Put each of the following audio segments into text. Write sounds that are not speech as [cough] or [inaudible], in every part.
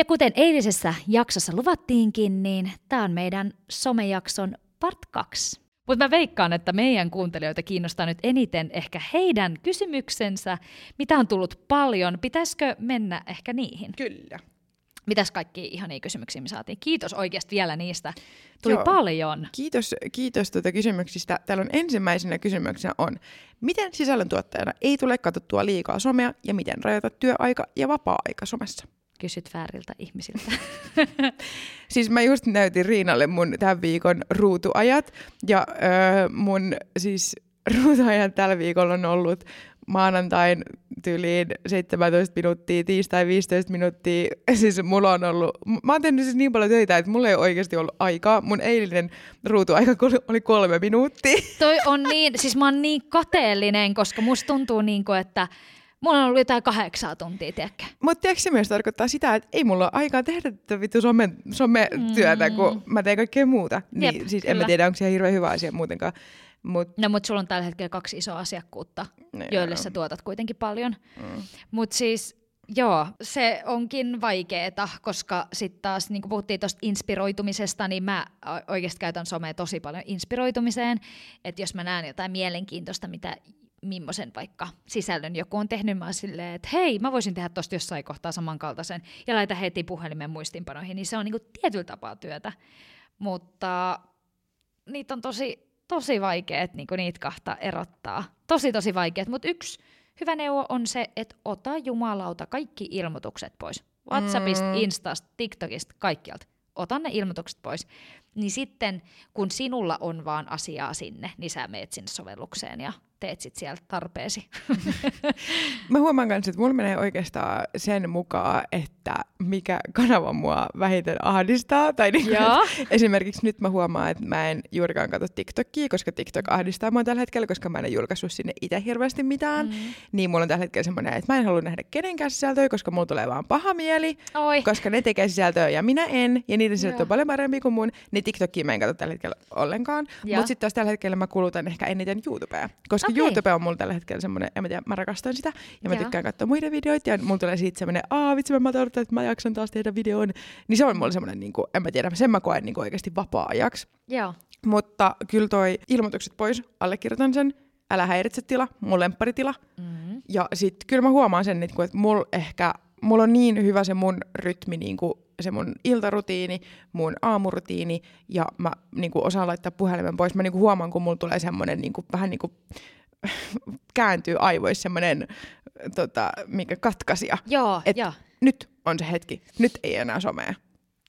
Ja kuten eilisessä jaksossa luvattiinkin, niin tämä on meidän somejakson part 2. Mutta mä veikkaan, että meidän kuuntelijoita kiinnostaa nyt eniten ehkä heidän kysymyksensä, mitä on tullut paljon. Pitäisikö mennä ehkä niihin? Kyllä. Mitäs kaikki ihania kysymyksiä me saatiin? Kiitos oikeasti vielä niistä. Tuli Joo. paljon. Kiitos, kiitos tuota kysymyksistä. Täällä on ensimmäisenä kysymyksenä on, miten sisällöntuottajana ei tule katsottua liikaa somea ja miten rajata työaika ja vapaa-aika somessa? Kysyt vääriltä ihmisiltä. [laughs] Siis mä just näytin Riinalle mun tämän viikon ruutuajat ja öö, mun siis [laughs] ruutuajat tällä viikolla on ollut maanantain tyyliin 17 minuuttia, tiistai 15 minuuttia. [laughs] Siis mulla on ollut, mä oon tehnyt siis niin paljon töitä, että mulla ei oikeasti ollut aikaa. Mun eilinen ruutuaika oli kolme minuuttia. Toi on niin, siis mä oon niin kateellinen, koska musta tuntuu niin kuin, että mulla on ollut jotain kahdeksaa tuntia, tiedätkö? Mutta tiedätkö se myös tarkoittaa sitä, että ei mulla ole aikaa tehdä tätä vittu some, sometyötä, mm. kun mä teen kaikkea muuta. Niin, Jep, siis en kyllä. mä tiedä, onko se hirveän hyvä asia muutenkaan. Mut, No mutta sulla on tällä hetkellä kaksi isoa asiakkuutta, No joille sä tuotat kuitenkin paljon. mm. Mutta siis joo, se onkin vaikeeta, koska sitten taas, niin kuin puhuttiin tuosta inspiroitumisesta, niin mä oikeasti käytän somea tosi paljon inspiroitumiseen. Että jos mä näen jotain mielenkiintoista, mitä millaisen vaikka sisällön joku on tehnyt, mä silleen, että hei, mä voisin tehdä tosta jossain kohtaa samankaltaisen ja laita heti puhelimen muistinpanoihin, niin se on niinku tietyllä tapaa työtä. Mutta niitä on tosi, tosi vaikeet niinku niitä kahta erottaa. Tosi, tosi vaikeet, mutta yksi hyvä neuvo on se, että ota jumalauta kaikki ilmoitukset pois. WhatsAppista, Mm. Instasta, TikTokista, kaikkialta. Ota ne ilmoitukset pois. Niin sitten, kun sinulla on vaan asiaa sinne, niin sä meet sinne sovellukseen ja teet sit sieltä tarpeesi. Mä huomaan kanssa, että mulla menee oikeastaan sen mukaan, että mikä kanava mua vähiten ahdistaa. Tai niin Joo. esimerkiksi nyt mä huomaan, että mä en juurikaan katso TikTokia, koska TikTok ahdistaa mua tällä hetkellä, koska mä en ole julkaissut sinne itse hirveästi mitään. Mm. Niin mulla on tällä hetkellä semmoinen, että mä en halua nähdä kenenkään sisältöä, koska mulla tulee vaan paha mieli. Oi. koska ne tekee sisältöä ja minä en, ja niiden sisältö on paljon parempi kuin mun, niin TikTokia mä en katso tällä hetkellä ollenkaan. Mutta sitten taas tällä hetkellä mä kulutan ehkä eniten YouTubea, koska. Okay. YouTube on mulla tällä hetkellä semmoinen, en mä tiedä, mä rakastan sitä, ja mä Joo. tykkään katsoa muiden videoita, ja mulla tulee siitä semmoinen, aa vitsi mä odotan, että mä jaksan taas tehdä videon, niin se on mulla semmoinen, niin kuin, en mä tiedä, sen mä koen niin kuin oikeasti vapaa-ajaksi. Joo. Mutta kyllä toi ilmoitukset pois, allekirjoitan sen, älä häiritse tila, mun lempparitila, Mm. ja sitten kyllä mä huomaan sen, että, että mulla ehkä, mulla on niin hyvä se mun rytmi, niin kuin se mun iltarutiini, mun aamurutiini, ja mä niin kuin osaan laittaa puhelimen pois. Mä niin kuin huomaan, kun mulla tulee semmoinen niin kuin, vähän niin kuin [laughs] kääntyy aivoissa semmoinen tota, mikä katkaisija. Joo, Et- joo. Nyt on se hetki. Nyt ei enää somea.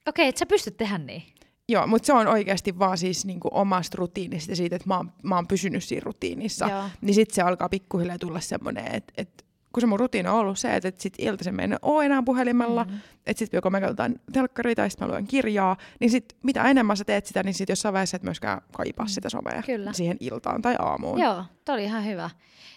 Okei, että sä pystyt tehdä niin. Joo, mutta se on oikeasti vaan siis niinku omasta rutiinista siitä, että mä oon, mä oon pysynyt siinä rutiinissa. Joo. Niin sitten se alkaa pikkuhiljaa tulla semmoinen, että et, kun se mun rutiini on ollut se, että et sit iltaisin mä en oo enää puhelimella, mm-hmm. että sitten joko mä katsotaan telkkaria tai sitten mä luen kirjaa, niin sit mitä enemmän sä teet sitä, niin sit jossain vaiheessa et myöskään kaipaa sitä somea Kyllä. siihen iltaan tai aamuun. Joo, toi oli ihan hyvä.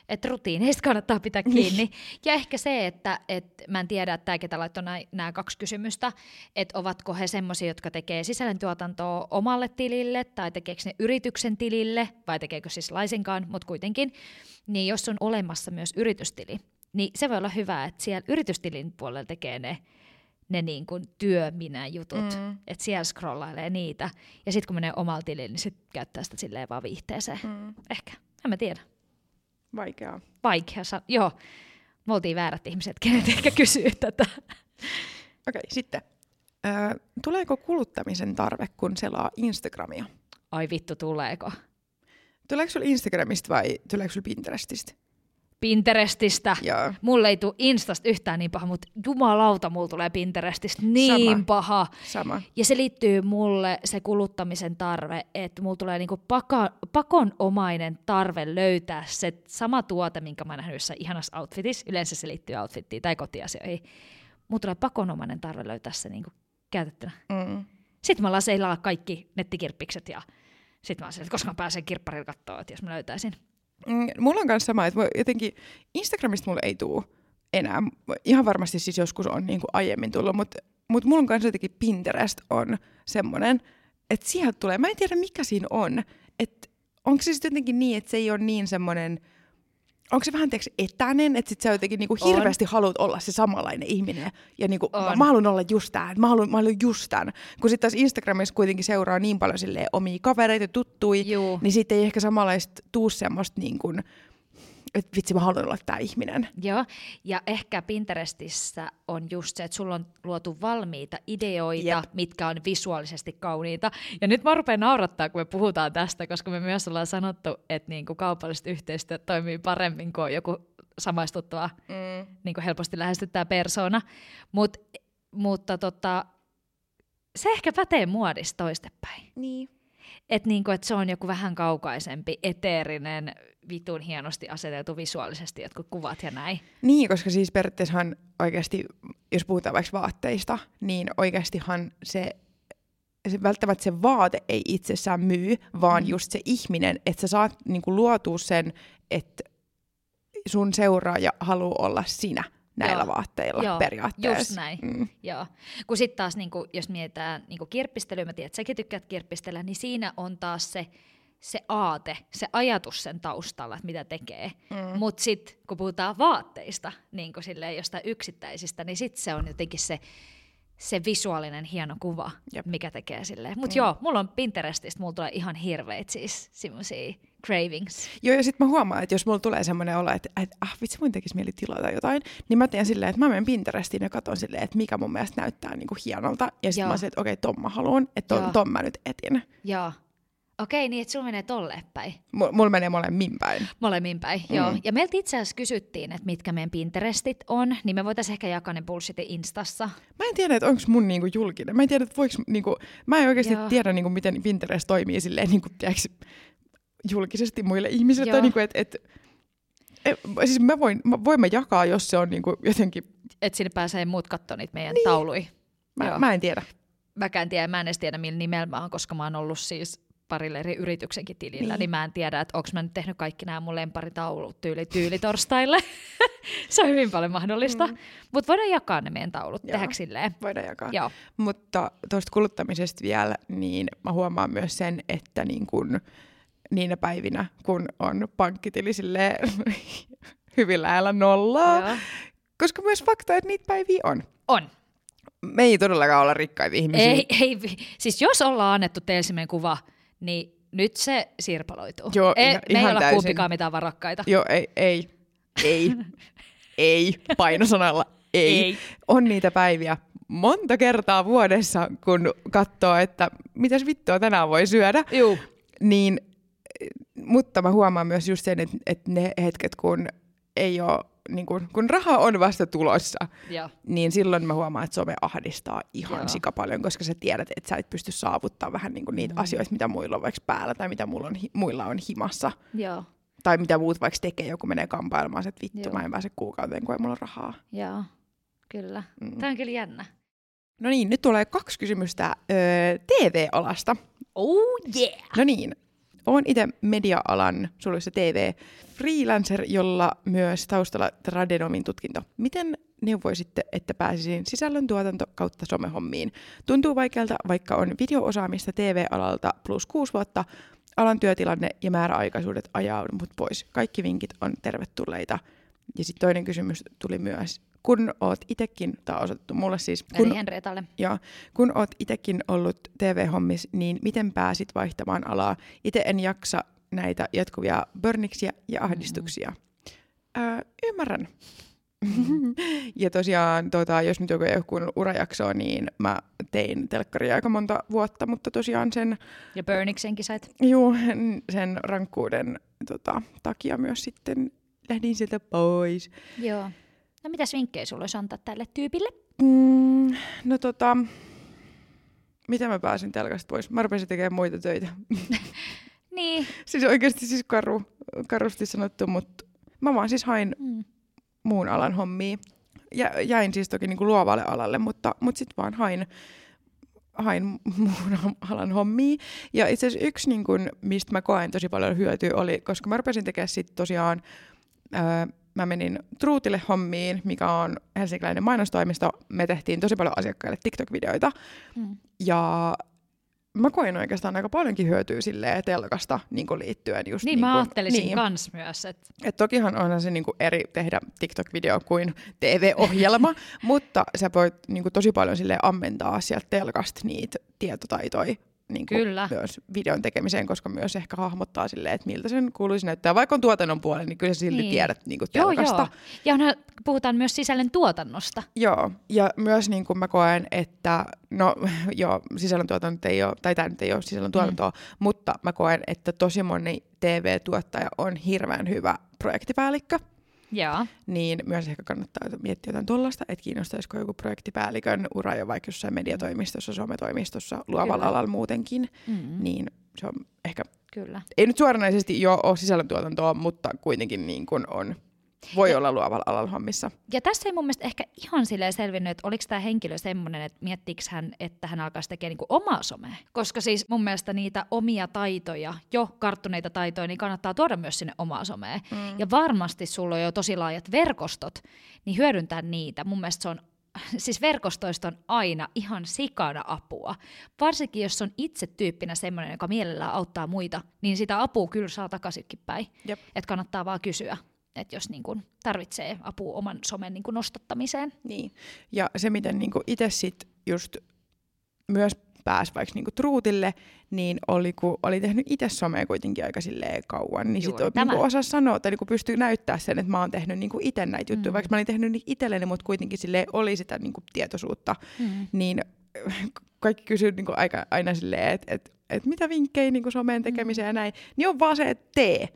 Että rutiineista kannattaa pitää kiinni. ja ehkä se, että et, mä en tiedä, että tämä ketä laittoi nämä kaksi kysymystä, että ovatko he semmoisia, jotka tekee sisällöntuotantoa omalle tilille, tai tekeekö ne yrityksen tilille, vai tekeekö siis laisinkaan, mutta kuitenkin. Niin jos on olemassa myös yritystili, niin se voi olla hyvä, että siellä yritystilin puolella tekee ne ne niin kuin työminä-jutut, mm. että siellä scrollailee niitä. Ja sitten kun menee omalla tilille, niin sitten käyttää sitä silleen vaan viihteeseen. Mm. Ehkä, en mä tiedä. Vaikeaa. Vaikea sa- Joo, me oltiin väärät ihmiset, kenet ehkä kysyy tätä. Okei, sitten. Öö, tuleeko kuluttamisen tarve, kun selaa Instagramia? Ai vittu, tuleeko? Tuleeko sulla Instagramista vai tuleeko sulla Pinterestistä? Pinterestistä. Joo. Mulle ei tule Instasta yhtään niin paha, mutta jumalauta, mulla tulee Pinterestistä niin Sama. paha. Sama. Ja se liittyy mulle, se kuluttamisen tarve, että mulla tulee niinku paka, pakonomainen tarve löytää se sama tuote, minkä mä oon nähnyt jossain ihanassa outfitissa. Yleensä se liittyy outfittiin tai kotiasioihin. Mulla tulee pakonomainen tarve löytää se niinku käytettynä. Mm. Sitten mä alan seilaa kaikki nettikirppikset ja sitten mä oon että koska mä pääsen kirpparilla katsoa, että jos mä löytäisin. Mm, mulla on myös sama, että jotenkin Instagramista mulle ei tule enää. Ihan varmasti siis joskus on niin kuin aiemmin tullut, mutta mut mulla on myös jotenkin Pinterest on semmoinen, että sieltä tulee, mä en tiedä mikä siinä on, että onko se sitten jotenkin niin, että se ei ole niin semmoinen onko se vähän tiiäks, etäinen, että sit sä jotenkin niinku On. hirveästi haluat olla se samanlainen ihminen. Ja niinku, mä, On. mä haluan olla just tää, mä haluan, mä haluan just tän. Kun sitten taas Instagramissa kuitenkin seuraa niin paljon omia kavereita, tuttui, Juu. niin sitten ei ehkä samanlaista tuu semmoista niin kuin, että vitsi mä haluan olla tää ihminen. Joo, ja ehkä Pinterestissä on just se, että sulla on luotu valmiita ideoita, Jep. Mitkä on visuaalisesti kauniita. Ja nyt mä rupean naurattaa, kun me puhutaan tästä, koska me myös ollaan sanottu, että niinku kaupalliset yhteistyöt toimii paremmin kuin joku samaistuttava, Mm. niinku helposti lähestyttää persona. Mut, mutta tota, se ehkä pätee muodista toistepäin. Niin. Että niinku, et se on joku vähän kaukaisempi, eteerinen, vitun hienosti aseteltu visuaalisesti jotkut kuvat ja näin. Niin, koska siis periaatteessahan oikeasti, jos puhutaan vaikka vaatteista, niin oikeastihan se, se välttämättä se vaate ei itsessään myy, vaan Mm. just se ihminen, että sä saat niinku luotua sen, että sun seuraaja haluaa olla sinä näillä Joo. vaatteilla Joo, periaatteessa. just näin. Mm. Joo. Kun sitten taas, niin jos mietitään niin kirppistelyä, mä tiedän, että säkin tykkäät kirppistellä, niin siinä on taas se, se aate, se ajatus sen taustalla, että mitä tekee. Mm. Mutta sitten kun puhutaan vaatteista, niin kuin silleen jostain yksittäisistä, niin sitten se on jotenkin se, se visuaalinen hieno kuva, Jep. mikä tekee silleen. Mutta Mm. joo, mulla on Pinterestistä, mulla tulee ihan hirveitä siis semmoisia cravings. Joo, ja sitten mä huomaan, että jos mulla tulee semmoinen olo, että, että ah, vitsi, mun tekisi mieli tilata jotain, niin mä teen silleen, että mä menen Pinterestiin ja katson silleen, että mikä mun mielestä näyttää niinku hienolta. Ja sitten mä oon että okei, ton mä haluan, että ton, ton mä nyt etin. Joo. Okei, niin että sulla menee tolleen päin. M- mulla menee molemmin päin. Molemmin päin, Mm. joo. Ja meiltä itse asiassa kysyttiin, että mitkä meidän Pinterestit on, niin me voitaisiin ehkä jakaa ne bullshitin Instassa. Mä en tiedä, että onko mun niinku julkinen. Mä en tiedä, että voiko, niinku, mä en oikeasti Joo. tiedä, niinku, miten Pinterest toimii silleen, niinku, tiedätkö, julkisesti muille ihmisille. Tai Joo. niinku, et, et, et, siis mä voin, mä, voin mä jakaa, jos se on niinku, jotenkin, Että sinne pääsee muut katsoa niitä meidän niin. taului. mä, Joo. mä en tiedä. Mäkään tiedä, mä en edes tiedä millä nimellä mä oon, koska mä oon ollut siis parille eri yrityksenkin tilillä, Niin. niin, mä en tiedä, että onko mä nyt tehnyt kaikki nämä mun lemparitaulut tyyli tyylitorstaille. [laughs] se on hyvin paljon mahdollista. Mm. Mutta voidaan jakaa ne meidän taulut, Joo. tehdäänkö silleen? Voidaan jakaa. Joo. Mutta tuosta kuluttamisesta vielä, niin mä huomaan myös sen, että niin kun, niinä päivinä, kun on pankkitili silleen [laughs] hyvin lähellä nollaa, Joo. koska myös fakta, että niitä päiviä on. On. Me ei todellakaan olla rikkaita ihmisiä. Ei, ei, siis jos ollaan annettu teille kuva, niin nyt se sirpaloituu. Joo, ei, ihan- me ei ihan olla täysin. kumpikaan mitään varakkaita. Joo, ei, ei, ei, ei, painosanalla ei. Ei. On niitä päiviä monta kertaa vuodessa, kun katsoo, että mitäs vittua tänään voi syödä. Juu. Niin, mutta mä huomaan myös just sen, että, että ne hetket, kun ei ole, niin kun, kun raha on vasta tulossa, Joo. niin silloin mä huomaan, että some ahdistaa ihan Joo. sika paljon, koska sä tiedät, että sä et pysty saavuttaa vähän niin niitä mm. asioita, mitä muilla on vaikka päällä tai mitä mulla on, muilla on himassa. Joo. Tai mitä muut vaikka tekee, joku menee kampailemaan, että vittu, Joo. mä en pääse kuukauteen, kun ei mulla ole rahaa. Joo. Kyllä. Mm. Tämä on kyllä jännä. No niin, nyt tulee kaksi kysymystä öö, TV-alasta. Oh yeah! No niin, olen itse media-alan, suluissa TV, freelancer, jolla myös taustalla Tradenomin tutkinto. Miten neuvoisitte, että pääsisin sisällön tuotanto kautta somehommiin? Tuntuu vaikealta, vaikka on videoosaamista TV-alalta plus kuusi vuotta, alan työtilanne ja määräaikaisuudet ajaa mut pois. Kaikki vinkit on tervetulleita. Ja sitten toinen kysymys tuli myös, kun oot itekin, tämä on osoitettu mulle siis, kun Eli Henrietalle. ja kun oot itekin ollut TV-hommis, niin miten pääsit vaihtamaan alaa? Itse en jaksa näitä jatkuvia börniksiä ja ahdistuksia. Mm. Öö, ymmärrän. [laughs] ja tosiaan, tota, jos nyt joku ei ole kuunnellut urajaksoa, niin mä tein telkkaria aika monta vuotta, mutta tosiaan sen, Ja Burniksenkin sait. juu, sen rankkuuden tota, takia myös sitten lähdin sieltä pois. Joo. No mitäs vinkkejä sulla olisi antaa tälle tyypille? Mm, no tota, miten mä pääsin telkasta pois? Mä rupesin tekemään muita töitä. [laughs] Niin. siis oikeasti siis karu, karusti sanottu, mutta mä vaan siis hain Mm. muun alan hommia. Ja, jäin siis toki niinku luovalle alalle, mutta, mutta sitten vaan hain, hain muun [laughs] alan hommia. Ja itse asiassa yksi, niin kun, mistä mä koen tosi paljon hyötyä, oli, koska mä rupesin tekemään sitten tosiaan, ää, mä menin Truutille hommiin, mikä on helsinkiläinen mainostoimisto. Me tehtiin tosi paljon asiakkaille TikTok-videoita. Mm. Ja mä koin oikeastaan aika paljonkin hyötyä silleen telkasta niin liittyen just niin, niin mä ajattelisin niin. kans myös. Että... Et tokihan onhan se niin eri tehdä TikTok-video kuin TV-ohjelma, [laughs] mutta sä voit niin tosi paljon sille ammentaa sieltä telkasta niitä tietotaitoja niin kuin Kyllä. myös videon tekemiseen, koska myös ehkä hahmottaa silleen, että miltä sen kuuluisi näyttää. Vaikka on tuotannon puolella, niin kyllä sä silti Niin. tiedät niin kuin Joo, telkasta. joo. Ja onhan, puhutaan myös sisällön tuotannosta. Joo, ja myös niin kuin mä koen, että no [laughs] joo, sisällöntuotanto ei ole, tai tämä nyt ei ole sisällöntuotantoa, mm. mutta mä koen, että tosi moni TV-tuottaja on hirveän hyvä projektipäällikkö, Joo. niin myös ehkä kannattaa miettiä jotain tuollaista, että kiinnostaisiko joku projektipäällikön ura jo vaikka jossain mediatoimistossa, sometoimistossa, luovalla Kyllä. alalla muutenkin, Mm-hmm. niin se on ehkä, Kyllä. ei nyt suoranaisesti jo ole sisällöntuotantoa, mutta kuitenkin niin kuin on, voi Ja- olla luovalla alalla hommissa. Ja tässä ei mun mielestä ehkä ihan silleen selvinnyt, että oliko tämä henkilö semmoinen, että miettiikö hän, että hän alkaisi tekemään niinku omaa somea. Koska siis mun mielestä niitä omia taitoja, jo karttuneita taitoja, niin kannattaa tuoda myös sinne omaa someen. Mm. Ja varmasti sulla on jo tosi laajat verkostot, niin hyödyntää niitä. Mun mielestä se on [laughs] siis verkostoista on aina ihan sikana apua. Varsinkin jos on itse tyyppinä semmoinen, joka mielellään auttaa muita, niin sitä apua kyllä saa takaisinkin päin. Että kannattaa vaan kysyä, että jos niin kun tarvitsee apua oman somen niin kun nostattamiseen. Niin. Ja se, miten niinku itse sit just myös pääsi vaikka niinku truutille, niin oli, kun oli tehnyt itse somea kuitenkin aika silleen kauan, niin sitten niinku osasi sanoa, tai niinku pystyy näyttää sen, että mä oon tehnyt niinku itse näitä juttuja, Mm. vaikka mä olin tehnyt niitä itselleni, mutta kuitenkin silleen oli sitä niinku tietoisuutta, Mm. niin kaikki kysyy niinku aika, aina silleen, että et, et mitä vinkkejä niinku someen tekemiseen ja näin, niin on vaan se, että tee.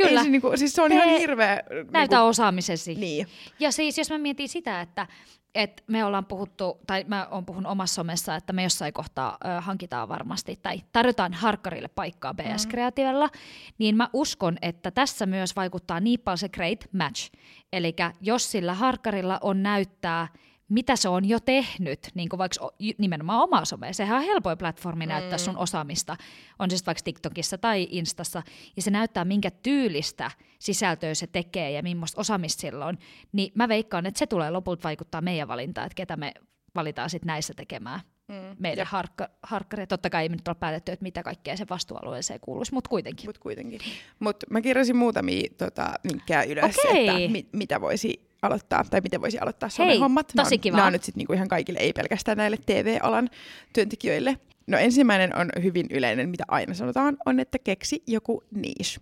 Mm. Kyllä. Se, niinku, siis se on Tee. ihan hirveä... Näytä osaamisesi. Niin. Ja siis jos mä mietin sitä, että, että me ollaan puhuttu, tai mä oon puhunut omassa somessa, että me jossain kohtaa ö, hankitaan varmasti, tai tarjotaan harkkarille paikkaa BS Creativella, niin mä uskon, että tässä myös vaikuttaa niin paljon se great match. Eli jos sillä harkkarilla on näyttää, mitä se on jo tehnyt, niin kuin vaikka nimenomaan oma some. Sehän on helpoin platformi näyttää sun osaamista, on sitten vaikka TikTokissa tai Instassa, ja se näyttää, minkä tyylistä sisältöä se tekee ja millaista osaamista sillä on, niin mä veikkaan, että se tulee lopulta vaikuttaa meidän valintaan, että ketä me valitaan sitten näissä tekemään Mm. meidän harkka, harkkaria. Totta kai ei me nyt ole päätetty, että mitä kaikkea se vastuualueeseen kuuluisi, mutta kuitenkin. Mutta kuitenkin. Mutta mä kirjasin muutamia tota, vinkkejä ylös, Okei. että mi- mitä voisi aloittaa, tai miten voisi aloittaa Hei, somehommat. Nää tosi kiva. Nämä on nyt sitten niinku ihan kaikille, ei pelkästään näille TV-alan työntekijöille. No ensimmäinen on hyvin yleinen, mitä aina sanotaan, on, että keksi joku niche.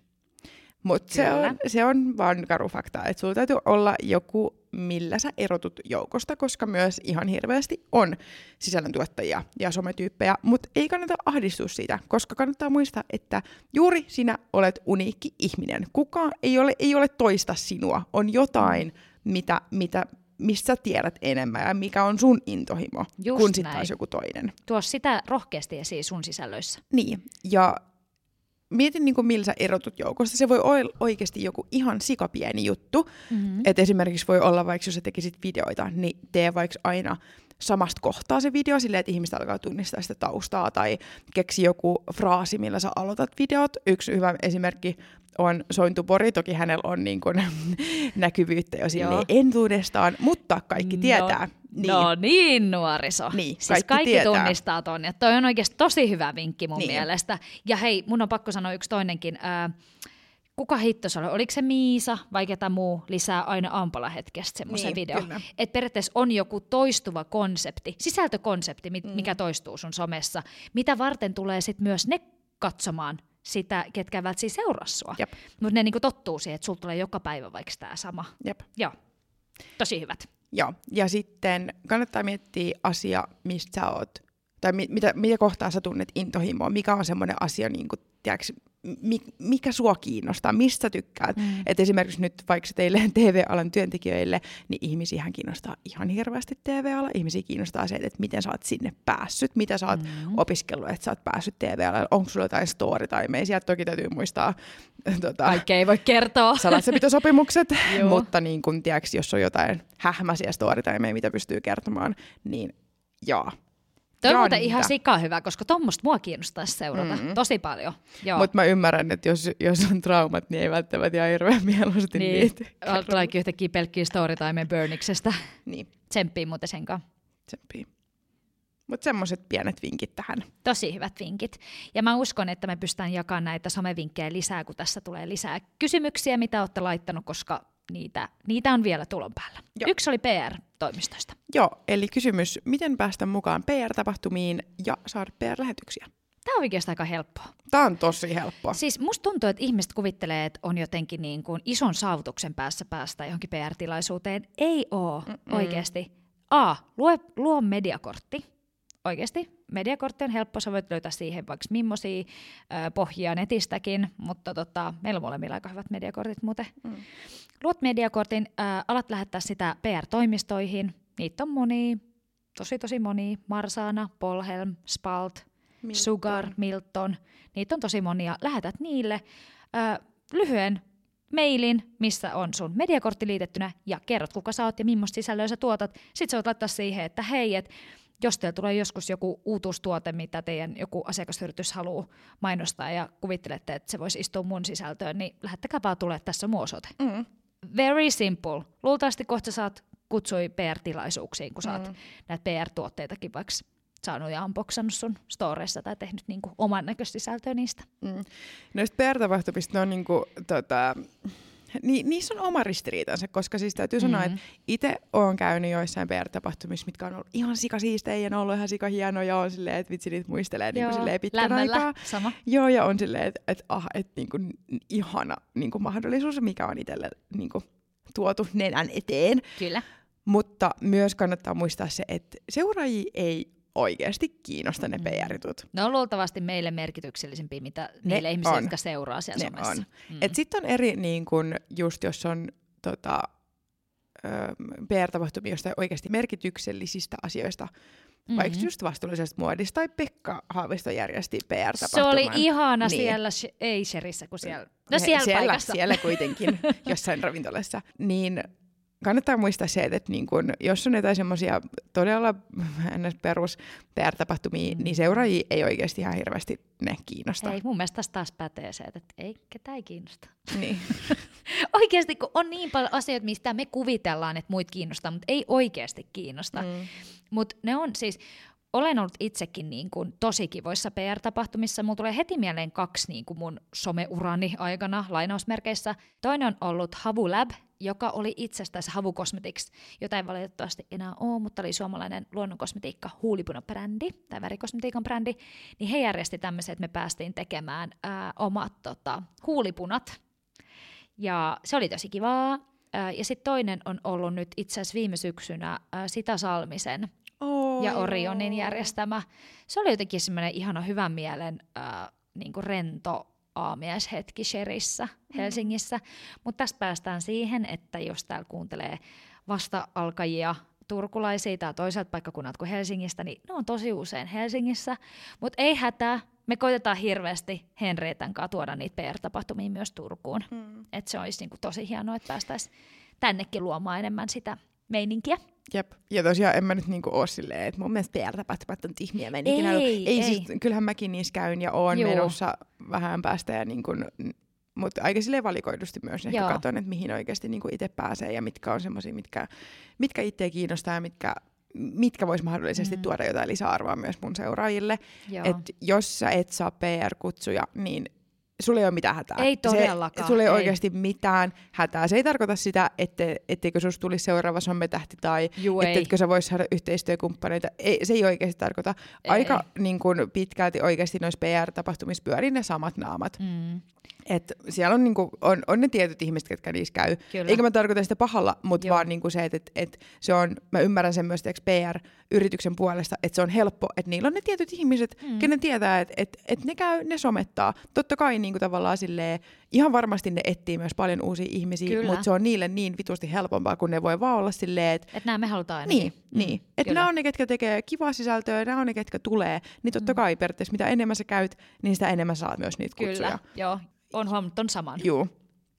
Mutta se on, se on vaan karu fakta, että sulla täytyy olla joku, millä sä erotut joukosta, koska myös ihan hirveästi on sisällöntuottajia ja sometyyppejä, mutta ei kannata ahdistua siitä, koska kannattaa muistaa, että juuri sinä olet uniikki ihminen. Kukaan ei ole, ei ole toista sinua, on jotain, mitä, mitä, mistä sä tiedät enemmän ja mikä on sun intohimo, Just kun sitten taas joku toinen. Tuo sitä rohkeasti esiin sun sisällöissä. Niin, ja mietin niin kuin millä sä erotut joukosta. Se voi olla oikeasti joku ihan sikapieni juttu. Mm-hmm. Et esimerkiksi voi olla vaikka, jos sä tekisit videoita, niin tee vaikka aina samasta kohtaa se video silleen, että ihmiset alkaa tunnistaa sitä taustaa tai keksi joku fraasi, millä sä aloitat videot. Yksi hyvä esimerkki on Sointu Pori, toki hänellä on niin kuin [laughs] näkyvyyttä jo silleen entuudestaan, mutta kaikki No, tietää. niin. No niin, nuoriso. Niin, siis kaikki kaikki, tietää. tunnistaa ton. Ja toi on oikeasti tosi hyvä vinkki mun Niin. mielestä. Ja hei, mun on pakko sanoa yksi toinenkin. Ää, kuka hitto se oli? Oliko se Miisa vai ketä muu lisää aina Ampala-hetkestä semmoisen Niin, video? Että periaatteessa on joku toistuva konsepti, sisältökonsepti, mit, mikä toistuu sun somessa, mitä varten tulee sitten myös ne katsomaan sitä, ketkä eivät siis seuraa sua. Mutta ne niinku tottuu siihen, että sulla tulee joka päivä vaikka tämä sama. Jep. Joo, tosi hyvät. Joo, ja sitten kannattaa miettiä asia, mistä sä oot, tai mi- mitä, mitä kohtaa sä tunnet intohimoa, mikä on semmoinen asia, niin kuin, tiedätkö, mikä sua kiinnostaa, mistä tykkäät. Mm. Et esimerkiksi nyt vaikka teille [laughs] TV-alan työntekijöille, niin ihmisiähän kiinnostaa ihan hirveästi TV-ala. Ihmisiä kiinnostaa se, että miten sä oot sinne päässyt, mitä sä oot mm. opiskellut, että sä oot päässyt TV-alalle, onko sulla jotain story tai me sieltä toki täytyy muistaa [laughs] tota, Kaikkea ei voi kertoa. [laughs] salassapitosopimukset, Joo. mutta niin kun, tiedätkö, jos on jotain hähmäisiä storytimeja, mitä pystyy kertomaan, niin jaa. Toi on muuten ihan sika hyvä, koska tuommoista mua kiinnostaisi seurata mm-hmm. tosi paljon. Mutta mä ymmärrän, että jos, jos on traumat, niin ei välttämättä ihan hirveän mieluusti niin, niitä. tuleekin yhtäkkiä pelkkiä storytime burniksestä. Niin, Tsemppii muuten sen kanssa. tsemppiä. Mutta semmoiset pienet vinkit tähän. Tosi hyvät vinkit. Ja mä uskon, että me pystytään jakamaan näitä somevinkkejä lisää, kun tässä tulee lisää kysymyksiä, mitä olette laittanut, koska niitä, niitä on vielä tulon päällä. Joo. Yksi oli PR-toimistosta. Joo, eli kysymys, miten päästä mukaan PR-tapahtumiin ja saada PR-lähetyksiä? Tämä on oikeastaan aika helppoa. Tämä on tosi helppoa. Siis musta tuntuu, että ihmiset kuvittelee, että on jotenkin niin kuin ison saavutuksen päässä päästä johonkin PR-tilaisuuteen. Ei oo Mm-mm. oikeasti. A. Luo, luo mediakortti. Oikeasti. Mediakortti on helppo, sä voit löytää siihen vaikka millaisia ö, pohjia netistäkin, mutta tota, meillä on molemmilla aika hyvät mediakortit muuten. Mm. Luot mediakortin, ö, alat lähettää sitä PR-toimistoihin. Niitä on monia, tosi tosi monia. Marsana, Polhelm, Spalt, Milton. Sugar, Milton, niitä on tosi monia. Lähetät niille ö, lyhyen mailin, missä on sun mediakortti liitettynä ja kerrot kuka sä oot ja millaista sisältöä sä tuotat. Sitten sä voit laittaa siihen, että hei, et jos teillä tulee joskus joku uutuustuote, mitä teidän joku asiakasyritys haluaa mainostaa ja kuvittelette, että se voisi istua mun sisältöön, niin lähettäkää vaan tulee, tässä mun osoite. Mm. Very simple. Luultavasti kohta saat kutsui PR-tilaisuuksiin, kun sä oot Mm. näitä PR-tuotteitakin vaikka saanut ja unboxannut sun storeissa tai tehnyt niinku oman näköistä sisältöä niistä. Mm. Noista PR-tapahtumista ne on niinku, tota, ni, niissä on oma ristiriitansa, koska siis täytyy sanoa, Mhm. että itse olen käynyt joissain PR-tapahtumissa, mitkä on ollut ihan sikasiistejä ja ne on ollut ihan sikahienoja ja on silleen, että vitsi niitä muistelee niinku silleen pitkän lämmöllä. aikaa. Sama. Joo, ja on silleen, että et, ah, et, niinku, ihana niinku, mahdollisuus, mikä on itselle niinku, tuotu nenän eteen. Kyllä. Mutta myös kannattaa muistaa se, että seuraajia ei oikeasti kiinnosta ne Mm. PR-jutut. Ne on luultavasti meille merkityksellisempiä, mitä Ne niille ihmisille, on. jotka seuraa siellä Ne somessa. on. Mm. Et sitten on eri, niin kun, just jos on tota, PR-tapahtumia jostain oikeasti merkityksellisistä asioista, mm-hmm. vaikka just vastuullisesta muodista, tai Pekka Haavisto järjesti Se PR-tapahtuman. oli ihana Niin. siellä, sh- ei Sherissä, kun siellä, no siellä, siellä, paikassa. siellä kuitenkin, [laughs] jossain ravintolassa. Niin kannattaa muistaa se, että niin kun, jos on jotain semmoisia todella [laughs] perus PR-tapahtumia, Mm. niin seuraajia ei oikeasti ihan hirveästi ne kiinnosta. Ei, mun mielestä tässä taas pätee se, että ei, ketään ei kiinnosta. Niin. [laughs] Oikeasti, kun on niin paljon asioita, mistä me kuvitellaan, että muit kiinnostaa, mutta ei oikeasti kiinnosta. Mm. Mm. Mutta ne on siis, olen ollut itsekin niin kuin tosi kivoissa PR-tapahtumissa. Mulla tulee heti mieleen kaksi niin kuin mun someurani aikana lainausmerkeissä. Toinen on ollut Havu Lab, joka oli itsestään se Havu Cosmetics, jota ei valitettavasti enää ole, mutta oli suomalainen luonnonkosmetiikka huulipunabrändi tai värikosmetiikan brändi. Niin he järjesti tämmöisen, että me päästiin tekemään ää, omat tota, huulipunat. Ja se oli tosi kivaa. Ää, Ja sitten toinen on ollut nyt itse asiassa viime syksynä ää, Sita Salmisen Oh, ja. Orionin järjestämä. Se oli jotenkin semmoinen ihana hyvän mielen äh, niin rento aamiaishetki Sherissä Helsingissä. Mutta tästä päästään siihen, että jos täällä kuuntelee vasta-alkajia turkulaisia tai toiselta paikkakunnalta kuin Helsingistä, niin ne on tosi usein Helsingissä. Mutta ei hätää, me koitetaan hirveästi Henrietän kanssa tuoda niitä PR-tapahtumia myös Turkuun. Mm. Että se olisi niinku tosi hienoa, että päästäisiin tännekin luomaan enemmän sitä meininkiä. Jep. Ja tosiaan en mä nyt niinku oo silleen, että mun mielestä PR-tapahtumat on tyhmiä. Mä en ikinä Ei, ollut- ei, ei. Siis, kyllähän mäkin niissä käyn ja oon Joo. menossa vähän päästä ja niin kun, mutta aika silleen valikoidusti myös ehkä Joo. katson, että mihin oikeasti niin itse pääsee ja mitkä on semmoisia, mitkä, mitkä itseä kiinnostaa ja mitkä, mitkä vois mahdollisesti Mm. tuoda jotain lisäarvoa myös mun seuraajille. Joo. Että jos sä et saa PR-kutsuja, niin sulla ei ole mitään hätää. Ei todellakaan, Se, sulla ei, ei. oikeasti mitään hätää. Se ei tarkoita sitä, ette, etteikö susta tulisi seuraava sommetähti tai Juu, ei. etteikö sä vois saada yhteistyökumppaneita. Ei, se ei oikeasti tarkoita. Aika niin kun, pitkälti oikeasti noissa PR-tapahtumissa pyörii ne samat naamat. Mm, Et siellä on, niinku, on, on ne tietyt ihmiset, ketkä niissä käy. kyllä. Eikä mä tarkoita sitä pahalla, mutta Joo. vaan niinku se, että et, et se on, mä ymmärrän sen myös PR-yrityksen puolesta, että se on helppo, että niillä on ne tietyt ihmiset, Mm. kenen tietää, että et, et ne käy, ne somettaa. Totta kai niinku tavallaan silleen, ihan varmasti ne etsii myös paljon uusia ihmisiä, mutta se on niille niin vitusti helpompaa, kun ne voi vaan olla silleen, että Että nämä me halutaan ainakin. niin, mm, niin. Että nämä on ne, ketkä tekee kivaa sisältöä, nämä on ne, ketkä tulee. Niin totta Mm. kai periaatteessa mitä enemmän sä käyt, niin sitä enemmän saat myös niitä kutsuja. Kyllä, joo. On huomannut ton saman. Juu.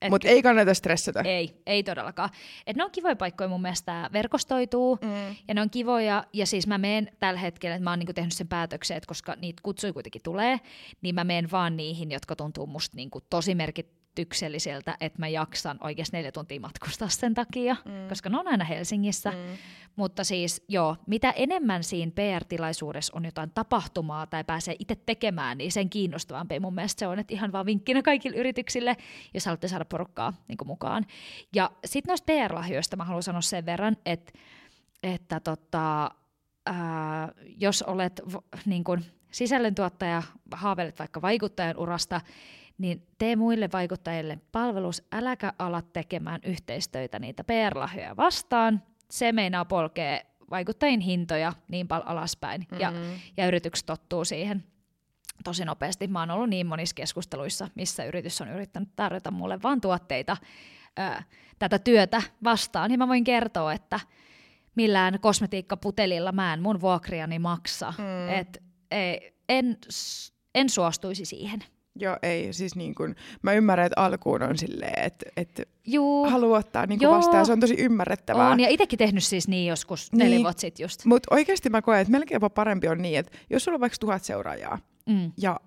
Mutta ei kannata stressata. ei, ei todellakaan. Et ne on kivoja paikkoja mun mielestä verkostoituu. Mm. Ja ne on kivoja, ja siis mä menen tällä hetkellä, että mä oon niinku tehnyt sen päätöksen, että koska niitä kutsuja kuitenkin tulee, niin mä menen vaan niihin, jotka tuntuu musta niinku tosi merkit, merkitykselliseltä, että mä jaksan oikeasti neljä tuntia matkustaa sen takia, mm. koska ne on aina Helsingissä. Mm. Mutta siis joo, mitä enemmän siinä PR-tilaisuudessa on jotain tapahtumaa tai pääsee itse tekemään, niin sen kiinnostavampi mun mielestä se on, että ihan vaan vinkkinä kaikille yrityksille, jos haluatte saada porukkaa niin mukaan. Ja sitten noista PR-lahjoista mä haluan sanoa sen verran, että, että tota, ää, jos olet niin kuin sisällöntuottaja, haaveilet vaikka vaikuttajan urasta, niin tee muille vaikuttajille palvelus, äläkä ala tekemään yhteistöitä niitä PR-lahjoja vastaan. Se meinaa polkee vaikuttajien hintoja niin paljon alaspäin, mm-hmm. ja, ja yritykset tottuu siihen tosi nopeasti. Mä oon ollut niin monissa keskusteluissa, missä yritys on yrittänyt tarjota mulle vain tuotteita ää, tätä työtä vastaan, ja mä voin kertoa, että millään kosmetiikkaputelilla mä en mun vuokriani maksa. Mm. Et, ei, en, en suostuisi siihen. Joo, ei. Siis niin kun, mä ymmärrän, että alkuun on silleen, että, että haluaa ottaa niin vastaan. Se on tosi ymmärrettävää. On, ja itsekin tehnyt siis niin joskus niin. neljä vuotta sitten just. Mutta oikeasti mä koen, että melkein jopa parempi on niin, että jos sulla on vaikka tuhat seuraajaa, Mm. Ja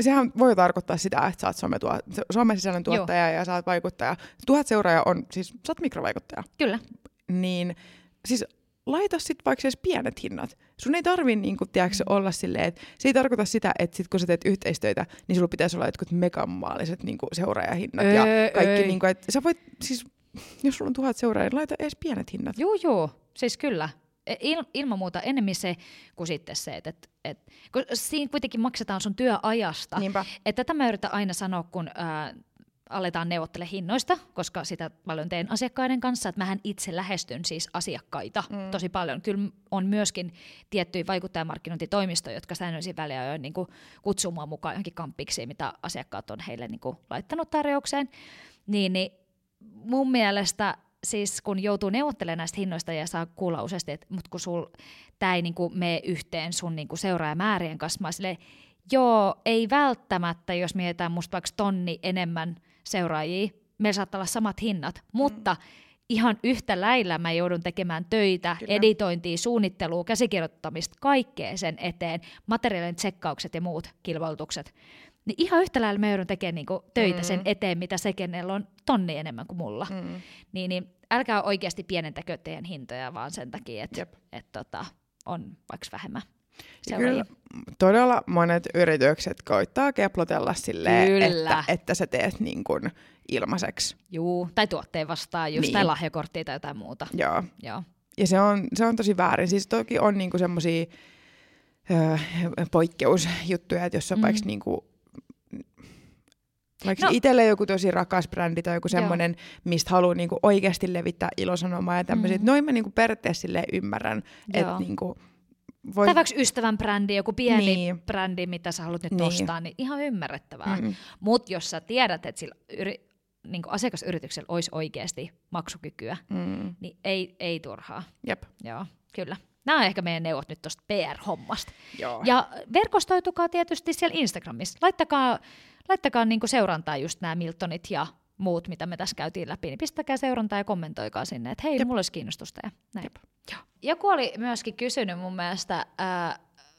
sehän voi tarkoittaa sitä, että sä oot sometua, somesisällön tuottaja Joo. ja sä oot vaikuttaja. Tuhat seuraajaa on, siis sä oot mikrovaikuttaja. Kyllä. Niin siis laita sitten vaikka edes pienet hinnat. Sun ei tarvi niin kun, tiedätkö, mm. olla silleen, että se ei tarkoita sitä, että sit kun sä teet yhteistöitä, niin sulla pitäisi olla jotkut megamaaliset niin seuraajahinnat öö, ja kaikki. Niin kuin, että sä voit, siis, jos sulla on tuhat seuraajaa, laita edes pienet hinnat. Joo, joo. Siis kyllä. E, il, ilman muuta enemmän se kuin sitten se, että et, et, kun siinä kuitenkin maksetaan sun työajasta. Niinpä. Että tätä mä yritän aina sanoa, kun ää, aletaan neuvottele hinnoista, koska sitä paljon teen asiakkaiden kanssa, että mähän itse lähestyn siis asiakkaita mm. tosi paljon. Kyllä on myöskin tiettyjä vaikuttajamarkkinointitoimistoja, jotka säännöllisin väliä on niin kutsuu mua mukaan johonkin kamppiksi, mitä asiakkaat on heille niin kuin laittanut tarjoukseen. Niin, niin mun mielestä siis kun joutuu neuvottelemaan näistä hinnoista ja saa kuulla useasti, että mut kun sul, tämä ei niinku mene yhteen sun niinku seuraajamäärien kanssa, mä silleen, joo, ei välttämättä, jos mietitään musta vaikka tonni enemmän seuraajia, meillä saattaa olla samat hinnat, mm. mutta ihan yhtä lailla mä joudun tekemään töitä, Kyllä. editointia, suunnittelua, käsikirjoittamista, kaikkea sen eteen, materiaalien tsekkaukset ja muut kilpailutukset. Niin ihan yhtä lailla mä joudun tekemään niinku töitä mm. sen eteen, mitä se, kenellä on tonni enemmän kuin mulla. Mm. Niin, niin älkää oikeasti pienentäkö teidän hintoja vaan sen takia, että et, tota, on vaikka vähemmän Kyllä todella monet yritykset koittaa keplotella silleen, että, että sä teet niin kuin ilmaiseksi. Juu, tai tuotteen vastaan just, niin. tai lahjakorttia tai jotain muuta. Joo. Joo. Ja se on, se on tosi väärin. Siis toki on niinku semmoisia poikkeusjuttuja, että jos on mm. vaikka niinku, vaikka no. itselle joku tosi rakas brändi tai joku semmoinen, mistä haluaa niinku oikeasti levittää ilosanomaa ja tämmöisiä. Mm. Noin mä niinku periaatteessa ymmärrän, että niinku, voi... Tai vaikka ystävän brändi, joku pieni niin. brändi, mitä sä haluat nyt niin. ostaa, niin ihan ymmärrettävää. Mm. Mutta jos sä tiedät, että sillä yri, niin asiakasyrityksellä olisi oikeasti maksukykyä, mm. niin ei, ei turhaa. Jep. Joo, kyllä. Nämä on ehkä meidän neuvot nyt tuosta PR-hommasta. Joo. Ja verkostoitukaa tietysti siellä Instagramissa. Laittakaa, laittakaa niinku seurantaa just nämä Miltonit ja muut, mitä me tässä käytiin läpi, niin pistäkää seurantaa ja kommentoikaa sinne, että hei, Jep. mulla olisi kiinnostusta. Ja näin. Jep. Joku oli myöskin kysynyt mun mielestä ää,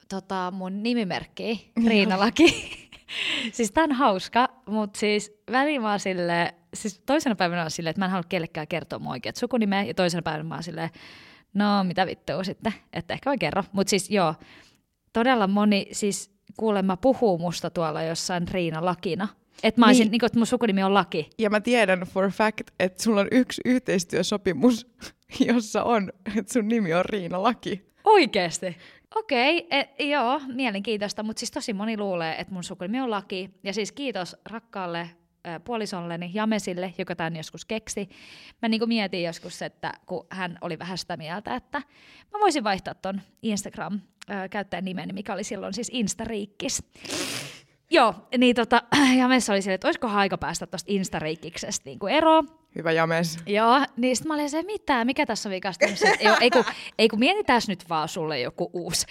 tota, mun nimimerkkiä, Riina Laki. [laughs] siis tää on hauska, mutta siis väliin mä sille, siis toisena päivänä on silleen, että mä en halua kellekään kertoa mun oikeat sukunimeä, ja toisena päivänä mä oon silleen, no mitä vittua sitten, että ehkä mä kerro. Mutta siis joo, todella moni siis kuulemma puhuu musta tuolla jossain Riina Lakina, että mä olisin, niin. niin että mun sukunimi on Laki. Ja mä tiedän for fact, että sulla on yksi yhteistyösopimus, [laughs] jossa on, että sun nimi on Riina Laki. Oikeesti? Okei, okay, e, joo, mielenkiintoista, mutta siis tosi moni luulee, että mun sukunimi on Laki. Ja siis kiitos rakkaalle puolisolleni Jamesille, joka tämän joskus keksi. Mä niin mietin joskus, että kun hän oli vähän sitä mieltä, että mä voisin vaihtaa ton Instagram käyttäjän nimeni, mikä oli silloin siis Instariikkis. Joo, niin tota, [clears throat] James oli silleen, että olisiko aika päästä tuosta Instareikiksestä niin eroon. Hyvä James. Joo, niin sitten mä olin se, mitä, mikä tässä on vikasta? Joo, ei kun, ei kun mietitään nyt vaan sulle joku uusi.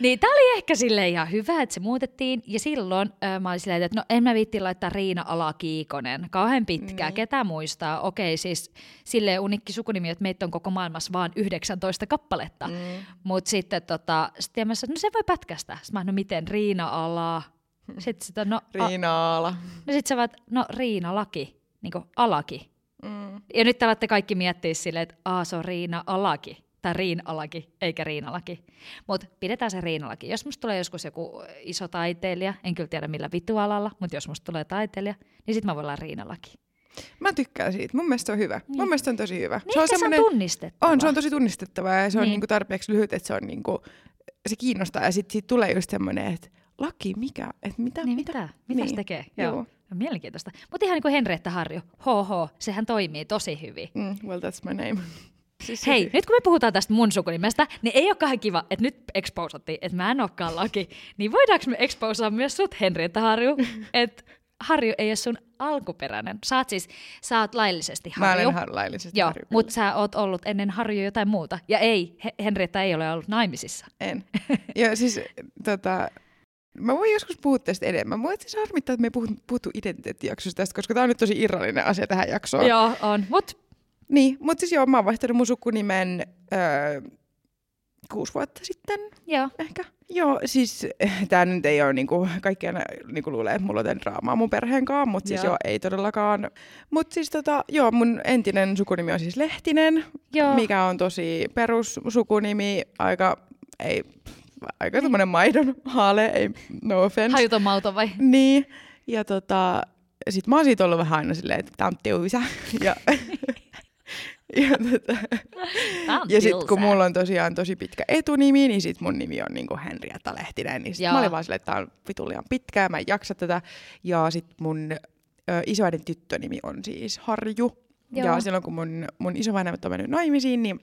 Niin tää oli ehkä sille ihan hyvä, että se muutettiin. Ja silloin äh, mä olin silleen, että no en mä viitti laittaa Riina Alakiikonen. Kauhean pitkä, mm. ketä muistaa. Okei, siis silleen unikki sukunimi, että meitä on koko maailmassa vaan 19 kappaletta. Mm. Mutta sitten tota, sit mä sanoin, no se voi pätkästä. Sitten mä no miten Riina Ala [laughs] Sitten sitä, no, a, Riinaala. no sit sä vaat, no Riina-laki, niin kuin alaki. Mm. Ja nyt te alatte kaikki miettiä silleen, että aa, se on Riina-alaki. Tai Riin-alaki, eikä Riinalaki. Mutta pidetään se Riinalaki. Jos musta tulee joskus joku iso taiteilija, en kyllä tiedä millä vitualalla, mutta jos musta tulee taiteilija, niin sit mä voin olla Riinalaki. Mä tykkään siitä. Mun mielestä se on hyvä. Niin. Mun mielestä se on tosi hyvä. Niin se on, se on tunnistettava. On, se on tosi tunnistettavaa ja se on Niin. niinku tarpeeksi lyhyt, että se on niinku, se kiinnostaa ja sitten siitä tulee just semmoinen, että laki, mikä, että mitä, Niin mitä, mitä? Mitä Niin. se tekee? Joo. Joo. No, mielenkiintoista. Mutta ihan niin kuin Henrietta Harju, HH, sehän toimii tosi hyvin. Mm, well, that's my name. [laughs] Siis Hei, nyt kun me puhutaan tästä mun sukunimestä, niin ei olekaan kiva, että nyt exposattiin, että mä en olekaan laki. Niin voidaanko me exposaa myös sut, Henrietta Harju, [laughs] että Harju ei ole sun alkuperäinen. Sä oot siis, sä oot laillisesti Mä Harju. olen har- laillisesti Joo, Harju, mutta sä oot ollut ennen Harju jotain muuta. Ja ei, He- Henrietta ei ole ollut naimisissa. En. [laughs] Ja siis tota, mä voin joskus puhua tästä enemmän. Mua siis harmittaa, että me ei puhuttu, puhuttu identiteettijaksosta tästä, koska tämä on nyt tosi irrallinen asia tähän jaksoon. Joo, on. Mut Niin, mutta siis joo, mä oon vaihtanut mun sukunimen öö, kuusi vuotta sitten joo. ehkä. Joo, siis tämä nyt ei ole niinku, kaikki aina niinku luulee, että mulla on draamaa mun perheen kanssa, mutta siis Joo. joo, ei todellakaan. Mutta siis tota, joo, mun entinen sukunimi on siis Lehtinen, Joo. mikä on tosi perussukunimi, aika, ei, aika tommonen maidon haale, ei, no offense. Hajuton mauton vai? Niin, ja tota, sit mä oon siitä ollut vähän aina silleen, että tää on tiusä. Ja, [laughs] ja, tota, ja sit kun mulla on tosiaan tosi pitkä etunimi, niin sit mun nimi on niinku Henrietta Lehtinen. Niin sit Joo. mä olin vaan silleen, että tää on vitullian pitkää, mä en jaksa tätä. Ja sit mun ö, isoäidin tyttönimi on siis Harju. Joo. Ja silloin kun mun, mun isovanhemmat on mennyt naimisiin, niin,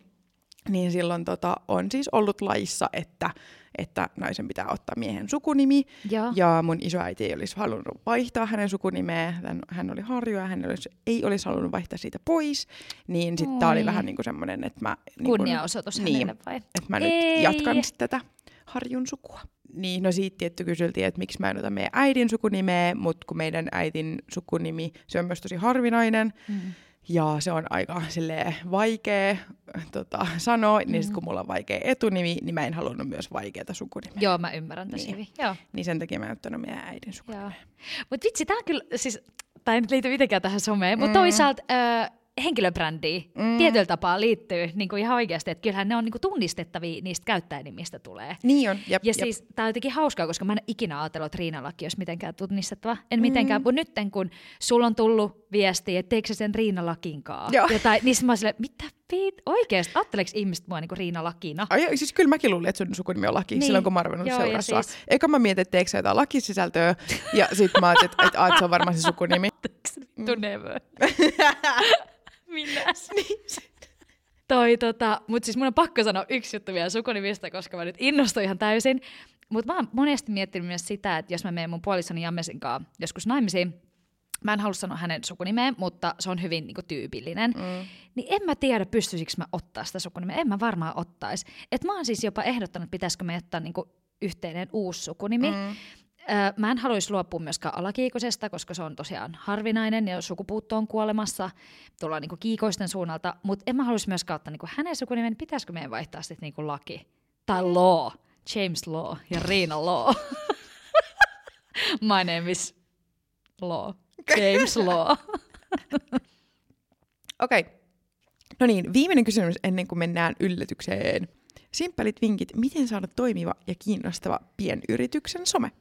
niin silloin tota, on siis ollut laissa, että, että naisen pitää ottaa miehen sukunimi. Joo. Ja mun isoäiti ei olisi halunnut vaihtaa hänen sukunimeä. Hän, hän oli Harju ja hän olisi, ei olisi halunnut vaihtaa siitä pois. Niin sitten tää oli vähän niin kuin semmoinen, että mä, niin Kunniaosoitus niin, hänelle vai? että mä Ei. nyt jatkan tätä Harjun sukua. Niin, no siitä tietty kyseltiin, että miksi mä en ota meidän äidin sukunimeä, mutta kun meidän äidin sukunimi, se on myös tosi harvinainen. Mm. Ja se on aika silleen vaikea tota, sanoa, niin sit kun mulla on vaikea etunimi, niin mä en halunnut myös vaikeata sukunimeä. Joo, mä ymmärrän tosi Niin. hyvin. Joo. Niin sen takia mä en ottanut meidän äidin sukunimeä. Mutta vitsi, tää on kyllä, siis, tää ei nyt liity mitenkään tähän someen, mutta Mm. toisaalta ö, henkilöbrändiin Mm. tietyllä tapaa liittyy niin kuin ihan oikeasti, että kyllähän ne on niin kuin tunnistettavia niistä käyttäjänimistä tulee. Niin on, jep, Ja jep. siis tää on jotenkin hauskaa, koska mä en ikinä ajatellut, että Riinalaki olisi mitenkään tunnistettava. En mitenkään, mutta nytten kun sulla on tullut viesti, että teikö sen Riinalakinkaan? Joo. Jotain, niin mä silleen, mitä viit, oikeesti, ajatteleeko ihmiset mua niinku Riinalakina? Ai, siis kyllä mäkin luulin, että sun sukunimi on Laki Niin. silloin, kun mä ja seurassa. siis- Eikä mä mietin, että teekö sä jotain lakisisältöä, ja sit mä ajattelin, että, että, että se on varmaan se sukunimi. [laughs] Vittu [laughs] Minäs? [laughs] Toi, tota, mutta siis mun on pakko sanoa yksi juttu vielä sukunimistä, koska mä nyt innostuin ihan täysin. Mutta mä oon monesti miettinyt myös sitä, että jos mä menen mun puolisoni Jammesin kanssa joskus naimisiin, mä en halua sanoa hänen sukunimeä, mutta se on hyvin niinku, tyypillinen, mm. niin en mä tiedä, pystyisikö mä ottaa sitä sukunimeä. En mä varmaan ottaisi. Et mä oon siis jopa ehdottanut, pitäisikö me ottaa niinku, yhteinen uusi sukunimi. Mm. Mä en haluaisi luopua myöskään alakiikosesta, koska se on tosiaan harvinainen ja sukupuutto on kuolemassa. Tullaan niinku kiikoisten suunnalta, mutta en mä haluaisi myöskään ottaa niinku hänen sukunimen. Pitäisikö meidän vaihtaa sitten niinku laki? Tai Law. James Law ja Riina Law. [laughs] My name is Law. [laughs] James Law. [laughs] Okei. Okay. No niin, viimeinen kysymys ennen kuin mennään yllätykseen. Simppelit vinkit, miten saada toimiva ja kiinnostava pienyrityksen some?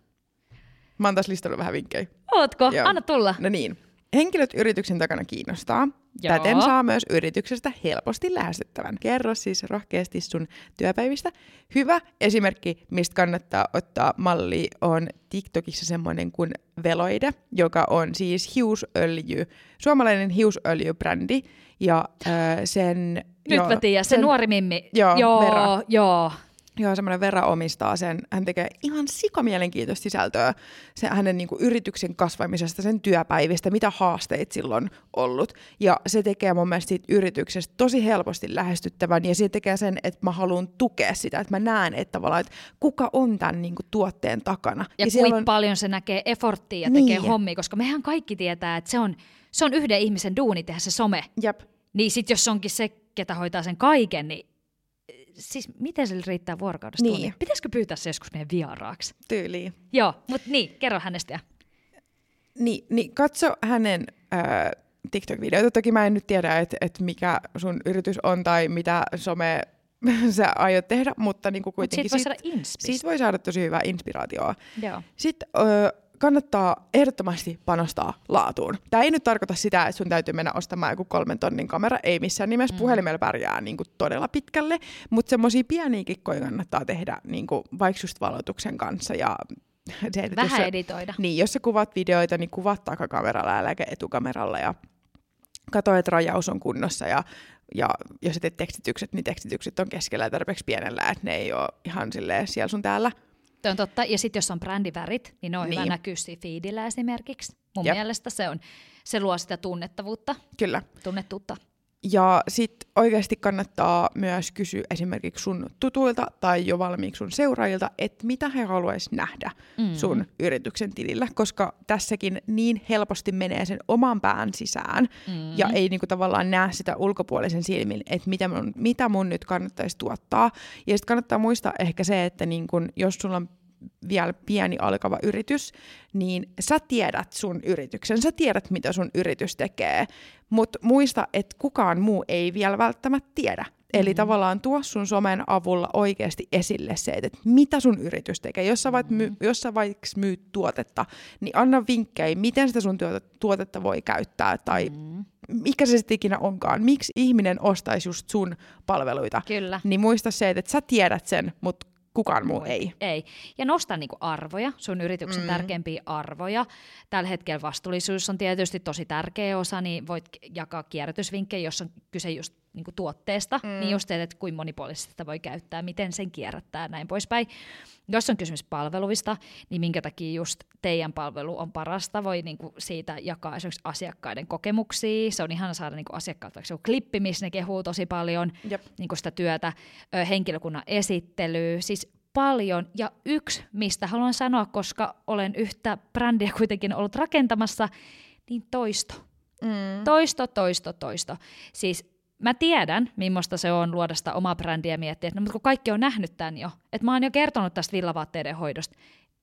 Mä oon taas listannut vähän vinkkejä. Ootko? Joo. Anna tulla. No niin. Henkilöt yrityksen takana kiinnostaa. Joo. Täten saa myös yrityksestä helposti lähestyttävän. Kerro siis rohkeasti sun työpäivistä. Hyvä esimerkki, mistä kannattaa ottaa malli, on TikTokissa semmoinen kuin Veloide, joka on siis hiusöljy, suomalainen hiusöljybrändi. Ja äh, sen... Nyt joo, mä tiedän, se sen- nuori mimmi. Joo, joo, Vera. joo. Joo, semmoinen Vera omistaa sen. Hän tekee ihan sikamielenkiintoista sisältöä sen, hänen niin kuin, yrityksen kasvamisesta, sen työpäivistä, mitä haasteita silloin on ollut. Ja se tekee mun mielestä siitä yrityksestä tosi helposti lähestyttävän ja se tekee sen, että mä haluan tukea sitä, että mä näen, että tavallaan, että kuka on tämän niin kuin, tuotteen takana. Ja, ja kuinka paljon se näkee efforttia ja Niin. tekee hommia, koska mehän kaikki tietää, että se on, se on yhden ihmisen duuni tehdä se some. Jep. Niin sit jos onkin se, ketä hoitaa sen kaiken, niin siis miten sille riittää vuorokaudessa Niin. tunnin? Pitäisikö pyytää se joskus meidän vieraaksi? Tyyliin. Joo, mutta niin, kerro hänestä. Niin, niin katso hänen ää, TikTok-videoita. Toki mä en nyt tiedä, että et mikä sun yritys on tai mitä some [laughs] sä aiot tehdä, mutta niinku Mutta kuitenkin siitä voi siitä, saada inspistä. siitä voi saada tosi hyvää inspiraatioa. Joo. Sitten ö, kannattaa ehdottomasti panostaa laatuun. Tämä ei nyt tarkoita sitä, että sun täytyy mennä ostamaan joku kolmen tonnin kamera, ei missään nimessä. Mm. Puhelimella pärjää niin kuin todella pitkälle, mutta semmoisia pieniä kikkoja kannattaa tehdä niin kuin vaikka just valotuksen kanssa ja [laughs] se, että jos Vähän sä- editoida. niin, jos sä kuvat videoita, niin kuvat takakameralla äläkä etukameralla ja katso, että rajaus on kunnossa ja, ja jos teet tekstitykset, niin tekstitykset on keskellä tarpeeksi pienellä, että ne ei ole ihan silleen siellä sun täällä. Tuo on totta. Ja sitten jos on brändivärit, niin ne on niin. hyvä näkyä siinä feedillä esimerkiksi. Mun Jep. mielestä se, on, se luo sitä tunnettavuutta, Kyllä. tunnettuutta. Ja sitten oikeasti kannattaa myös kysyä esimerkiksi sun tutuilta tai jo valmiiksi sun seuraajilta, että mitä he haluaisivat nähdä mm. sun yrityksen tilillä, koska tässäkin niin helposti menee sen oman pään sisään mm. ja ei niinku tavallaan näe sitä ulkopuolisen silmin, että mitä mun, mitä mun nyt kannattaisi tuottaa. Ja sitten kannattaa muistaa ehkä se, että niinku, jos sulla on vielä pieni alkava yritys, niin sä tiedät sun yrityksen, sä tiedät mitä sun yritys tekee, mutta muista, että kukaan muu ei vielä välttämättä tiedä. Eli tavallaan tuo sun somen avulla oikeasti esille se, että mitä sun yritys tekee. Jos sä, vaikka my, jos sä vaikka myyt tuotetta, niin anna vinkkejä, miten sitä sun tuota- tuotetta voi käyttää tai mikä se sitten ikinä onkaan. Miksi ihminen ostaisi just sun palveluita. Kyllä. Niin muista se, että sä tiedät sen, mutta kukaan muu ei. Ei. Ja nosta niinku arvoja, sun yrityksen mm. tärkeimpiä arvoja. Tällä hetkellä vastuullisuus on tietysti tosi tärkeä osa, niin voit jakaa kierrätysvinkkejä, jos on kyse just niinku tuotteesta, mm. niin just teet, että kuinka monipuolisesti sitä voi käyttää, miten sen kierrättää ja näin poispäin. Jos on kysymys palveluista, niin minkä takia just teidän palvelu on parasta, voi niinku siitä jakaa esimerkiksi asiakkaiden kokemuksia. Se on ihana saada niinku asiakkaat vaikka joku klippi, missä ne kehuu tosi paljon Jep. niin sitä työtä, ö, henkilökunnan esittelyä, siis paljon. Ja yksi, mistä haluan sanoa, koska olen yhtä brändiä kuitenkin ollut rakentamassa, niin toisto. Mm. Toisto, toisto, toisto. Siis mä tiedän, millaista se on luoda sitä omaa brändiä ja miettiä, että no, mutta kun kaikki on nähnyt tämän jo, että mä oon jo kertonut tästä villavaatteiden hoidosta.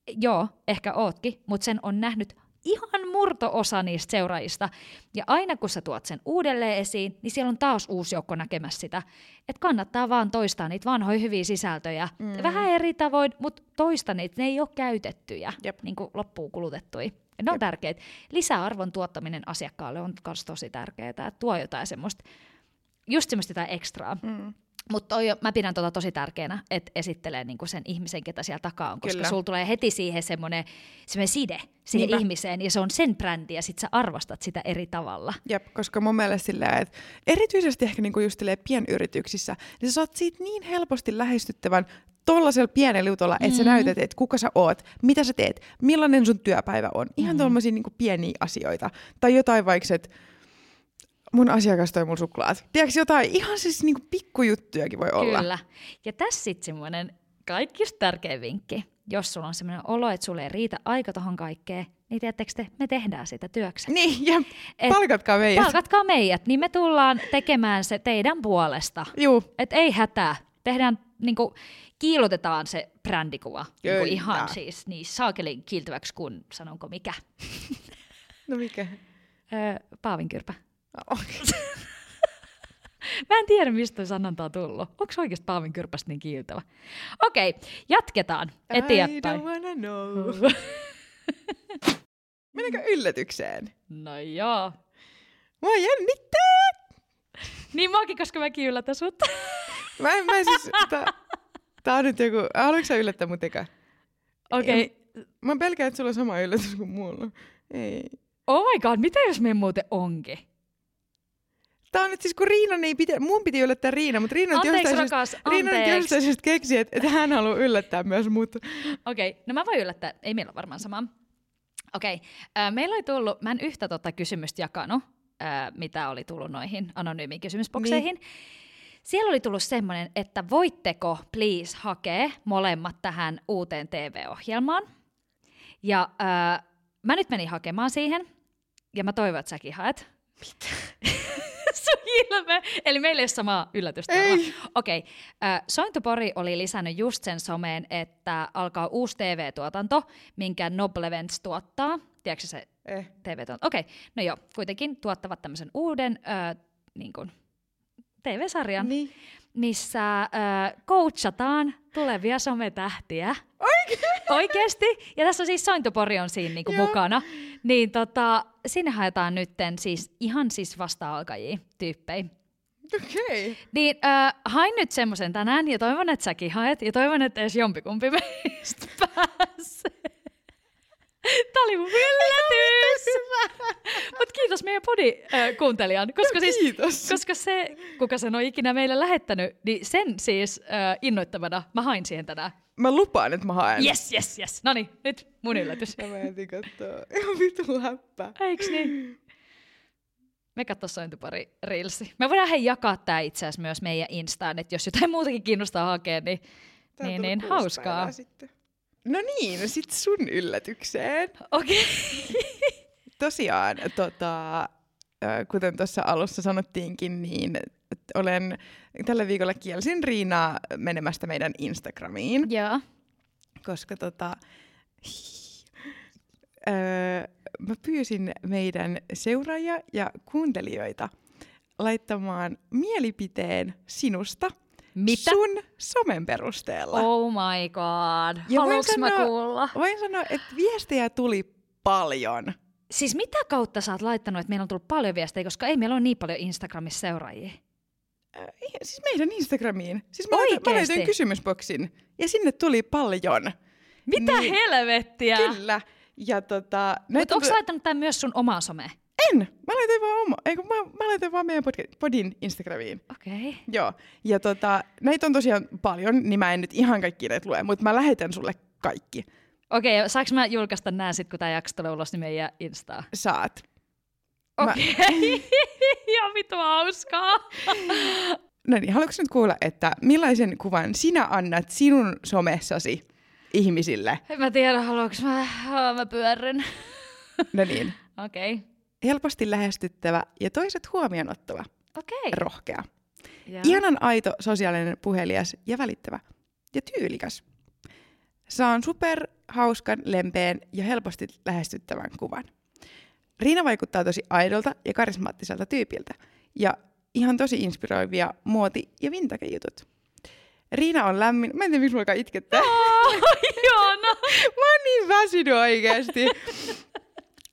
Joo, ehkä ootkin, mutta sen on nähnyt ihan murto-osa niistä seuraajista. Ja aina kun sä tuot sen uudelleen esiin, niin siellä on taas uusi joukko näkemässä sitä. Että kannattaa vaan toistaa niitä vanhoja hyviä sisältöjä. Mm. Vähän eri tavoin, mutta toista niitä. Ne ei ole käytettyjä, Jep. niin kuin loppuun kulutettuja. Ja ne on tärkeitä. Lisäarvon tuottaminen asiakkaalle on myös tosi tärkeää. Että tuo jotain semmoista, just semmoista jotain ekstraa. Mm. Mutta mä pidän tota tosi tärkeänä, että esittelee niinku sen ihmisen, ketä siellä takaa on, koska Kyllä. sulla tulee heti siihen semmoinen side siihen Niinpä. ihmiseen, ja se on sen brändi, ja sit sä arvostat sitä eri tavalla. Jep, koska mun mielestä silleen, että erityisesti ehkä niinku just pienyrityksissä, niin sä saat siitä niin helposti lähestyttävän tollasella pienellä jutulla, että sä näytät, että kuka sä oot, mitä sä teet, millainen sun työpäivä on. Ihan mm. tommosia niinku pieniä asioita. Tai jotain vaikka, että mun asiakas toi mun suklaat. Tiedätkö jotain, ihan siis niinku pikkujuttujakin voi olla. Kyllä. Ja tässä sitten semmoinen kaikista tärkein vinkki. Jos sulla on semmoinen olo, että sulle ei riitä aika tohon kaikkeen, niin tiedättekö te, me tehdään sitä työkseen. Niin, ja Et palkatkaa meidät. Palkatkaa meidät, niin me tullaan tekemään se teidän puolesta. Juu, Et ei hätää. Tehdään, niinku, kiilotetaan se brändikuva niinku Kyllä. ihan siis niin saakelin kiiltäväksi kuin, sanonko mikä, no mikä? öö, paavinkyrpä. [laughs] Mä en tiedä, mistä sanonta on tullut. Onko oikeasti paavinkyrpästä niin kiiltävä? Okei, jatketaan I eteenpäin. don't wanna know. [laughs] Mennäänkö yllätykseen? No joo. Mua jännittää! Niin mäkin, koska mäkin yllätän sut. Mä en, mä siis, tää, tää on nyt joku, haluatko sä yllättää mut eka? Okei. Okay. Mä pelkään, että sulla on sama yllätys kuin mulla. Ei. Oh my god, mitä jos me muuten onkin? Tää on nyt siis, kun Riina ei pitä, mun piti yllättää Riina, mutta Riina nyt jostain rakas, syystä, Riina nyt jostain syystä keksi, että, että hän haluaa yllättää myös mut. Okei, okay. no mä voin yllättää. Ei meillä ole varmaan sama. Okei, okay. meillä oli tullut, mä en yhtä tota kysymystä jakanut, ää, mitä oli tullut noihin anonyymiin kysymysbokseihin. Niin. Siellä oli tullut semmoinen, että voitteko please hakea molemmat tähän uuteen TV-ohjelmaan. Ja ää, mä nyt menin hakemaan siihen, ja mä toivon, että säkin haet. Mitä? [laughs] Sun ilme. Eli meillä ei ole samaa yllätystä. Ei. Okei. Okay. Äh, Sointupori oli lisännyt just sen someen, että alkaa uusi TV-tuotanto, minkä Noblevents tuottaa. Tiedätkö se Eh. TV-tuotanto? Okei. Okay. No joo, kuitenkin tuottavat tämmöisen uuden äh, niin kuin, TV-sarjan, Niin. Missä äh, coachataan tulevia sometähtiä. Oikein? Oikeesti. Ja tässä on siis Sointupori on siinä niinku mukana. Niin tota, sinne haetaan nytten siis ihan siis vasta-alkajia tyyppejä. Okei. Okay. Niin äh, hain nyt semmoisen tänään ja toivon, että säkin haet ja toivon, että edes jompikumpi meistä [laughs] pääsee. [laughs] Tämä oli mun yllätys! Mutta kiitos meidän podi-kuuntelijan, koska, siis, kiitos. koska se, kuka sen on ikinä meille lähettänyt, niin sen siis äh, innoittamana mä hain siihen tänään. Mä lupaan, että mä haen. Yes, yes, yes. No niin, nyt mun yllätys. [laughs] Ja mä etin katsoa. Ihan vitu läppä. Eiks niin? Me katso sointupari Reelsi. Me voidaan hei jakaa tää itse asiassa myös meidän Instaan, että jos jotain muutakin kiinnostaa hakea, niin, Tää niin, niin hauskaa. Sitten. No niin, no sit sun yllätykseen. Okei. Okay. Tosiaan, tota, kuten tuossa alussa sanottiinkin, niin olen tällä viikolla kielsin Riinaa menemästä meidän Instagramiin, Joo. koska tota, öö, mä pyysin meidän seuraajia ja kuuntelijoita laittamaan mielipiteen sinusta Mitä? sun somen perusteella. Oh my god. Ja voin Haluanko mä sanoa- kuulla? Voin sanoa, että viestejä tuli paljon. Siis mitä kautta sä oot laittanut, että meillä on tullut paljon viestejä, koska ei meillä ole niin paljon Instagramissa seuraajia. Äh, siis meidän Instagramiin. Siis mä laitoin, mä laitoin kysymysboksin ja sinne tuli paljon. Mitä Niin. helvettiä? Kyllä. Ja tota, Mutta onko sä laittanut tämän myös sun omaan someen? En! Mä laitoin vaan oma, ei kun mä, mä laitoin vaan meidän podin Instagramiin. Okei. Okay. Joo. Ja tota, näitä on tosiaan paljon, niin mä en nyt ihan kaikki näitä lue, mutta mä lähetän sulle kaikki. Okei, okay, saanko mä julkaista nää sit, kun tää jakso tulee ulos, niin meidän Instaa? Saat. Mä- Okei. Okay. [laughs] Ihan vittu hauskaa. No niin, haluatko nyt kuulla, että millaisen kuvan sinä annat sinun somessasi ihmisille? En mä tiedä, haluanko mä, mä pyörryn. No niin, Okei. Okay. Helposti lähestyttävä ja toiset huomioon ottava, Okei. rohkea. Joo. Ihanan aito, sosiaalinen, puhelias ja välittävä. Ja tyylikäs. Saan super hauskan, lempeän ja helposti lähestyttävän kuvan. Riina vaikuttaa tosi aidolta ja karismaattiselta tyypiltä. Ja ihan tosi inspiroivia muoti- ja vintage-jutut. Riina on lämmin... Mä en tiedä, miksi alkaa itkettää. Oh, [laughs] ihana. Mä oon niin väsynyt oikeasti.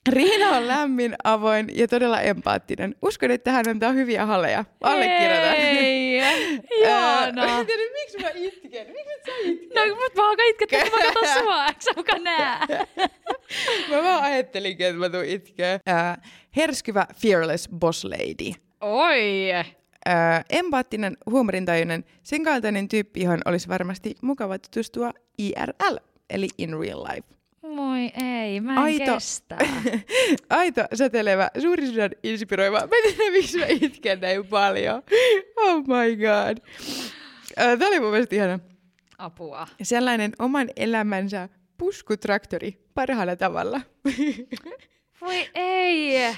Riina on lämmin, avoin ja todella empaattinen. Uskon, että hän antaa hyviä halleja. Allekirjoitan. Ei, [laughs] ihana. Mä en tiedä, miksi mä itken. Miksi sä itken? No, mutta mä alkaa itkettää, kun mä katson [laughs] sua. Eikö sä muka näe? [laughs] Mä vaan ajattelinkin, että mä tuun itkeä. Äh, herskyvä fearless boss lady. Oi. Äh, empaattinen, huumorintajuinen, sen kaltainen tyyppi, johon olisi varmasti mukava tutustua IRL, eli in real life. Moi ei, mä en Aito. kestä. [laughs] Aito, säteilevä, suuri sydän, inspiroiva. Mä en tiedä, miksi mä itken näin paljon. Oh my god. Tämä oli mun mielestä ihana. Apua. Sellainen oman elämänsä puskutraktori parhaalla tavalla. [laughs] Voi ei.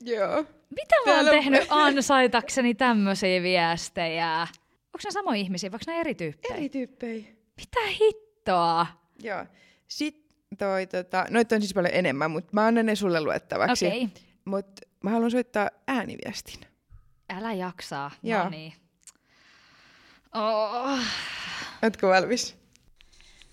Joo. Mitä mä oon tehnyt [laughs] ansaitakseni tämmöisiä viestejä? Onko ne samoja ihmisiä, vai onko ne eri tyyppejä? Eri tyyppejä. Mitä hittoa? Joo. Sitten toi, tota, noita on siis paljon enemmän, mutta mä annan ne sulle luettavaksi. Okei. Mutta mä haluan soittaa ääniviestin. Älä jaksaa. Joo. No niin. Oh. Ootko valmis?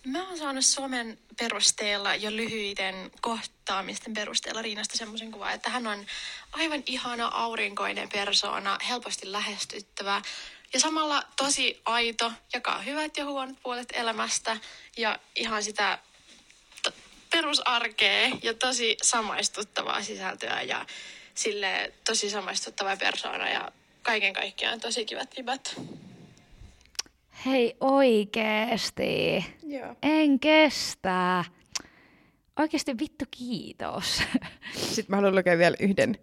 Mä oon saanut somen perusteella jo lyhyiden kohtaamisten perusteella Riinasta semmoisen kuvan, että hän on aivan ihana aurinkoinen persoona, helposti lähestyttävä ja samalla tosi aito, jakaa hyvät ja huonot puolet elämästä ja ihan sitä perusarkea ja tosi samaistuttavaa sisältöä ja sille tosi samaistuttava persoona ja kaiken kaikkiaan tosi kivat vibat. Hei oikeesti. Joo. En kestä. Oikeesti vittu kiitos. [laughs] Sitten mä haluan lukea vielä yhden.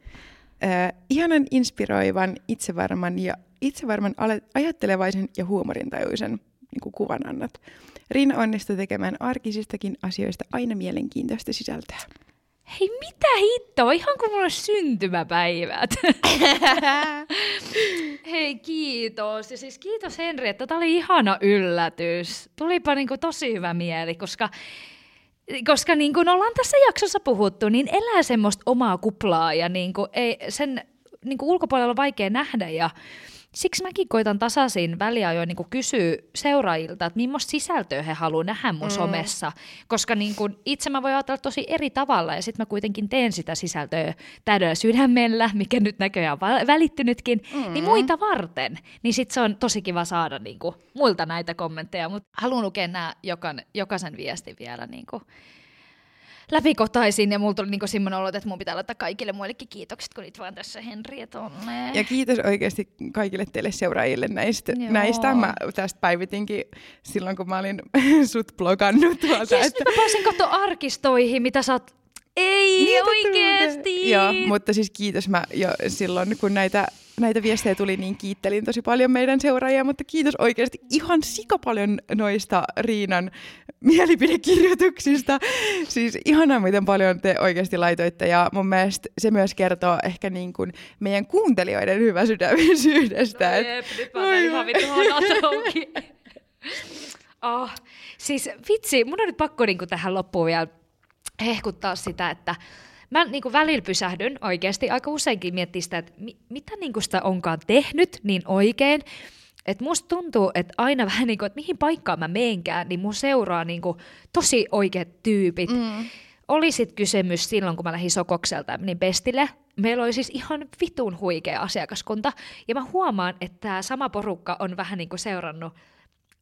Äh, ihanan inspiroivan, itsevarman ja itsevarman ajattelevaisen ja huumorintajuisen niin kuvan annat. Riina onnistuu tekemään arkisistakin asioista aina mielenkiintoista sisältöä. Hei, mitä hittoa? Ihan kuin mulla olisi syntymäpäivät. [laughs] Hei, kiitos. Ja siis kiitos Henri, että tämä oli ihana yllätys. Tulipa niin kuin tosi hyvä mieli, koska koska niin kuin ollaan tässä jaksossa puhuttu, niin elää semmoista omaa kuplaa ja niin kuin ei, sen niin kuin ulkopuolella on vaikea nähdä ja siksi mäkin koitan tasaisin väliajoin niin kysyä seuraajilta, että millaista sisältöä he haluaa nähdä mun mm. somessa, koska niin kuin itse mä voin ajatella tosi eri tavalla ja sitten mä kuitenkin teen sitä sisältöä täydellä sydämellä, mikä nyt näköjään on välittynytkin, niin mm. niin muita varten. Niin sitten se on tosi kiva saada niin kuin, muilta näitä kommentteja, mutta haluan lukea nämä jokan, jokaisen viestin vielä niin kuin, läpikotaisin ja mulla tuli niinku semmoinen olo, että mun pitää laittaa kaikille muillekin kiitokset, kun niitä vaan tässä Henri tonne. Ja kiitos oikeasti kaikille teille seuraajille näistä. Joo. näistä. Mä tästä päivitinkin silloin, kun mä olin [laughs] sut blogannut tuolta. Yes, että... mä pääsin katsoa arkistoihin, mitä sä oot ei niin, oikeesti! Joo, mutta siis kiitos mä jo silloin, kun näitä näitä viestejä tuli, niin kiittelin tosi paljon meidän seuraajia, mutta kiitos oikeasti ihan sika paljon noista Riinan mielipidekirjoituksista. Siis ihanaa, miten paljon te oikeasti laitoitte ja mun mielestä se myös kertoo ehkä niin kuin meidän kuuntelijoiden hyväsydämisyydestä. No jep, nyt mä ihan vittu oh, siis vitsi, mun on nyt pakko niin kuin tähän loppuun vielä hehkuttaa sitä, että mä niin kuin välillä pysähdyn oikeasti aika useinkin miettiä sitä, että mi- mitä niin kuin sitä onkaan tehnyt niin oikein. Että musta tuntuu, että aina [laughs] vähän niin kuin, että mihin paikkaan mä meenkään, niin mun seuraa niin kuin tosi oikeat tyypit. Mm. Oli sit kysymys silloin, kun mä lähdin Sokokselta niin Bestille. Meillä oli siis ihan vitun huikea asiakaskunta. Ja mä huomaan, että tämä sama porukka on vähän niin kuin seurannut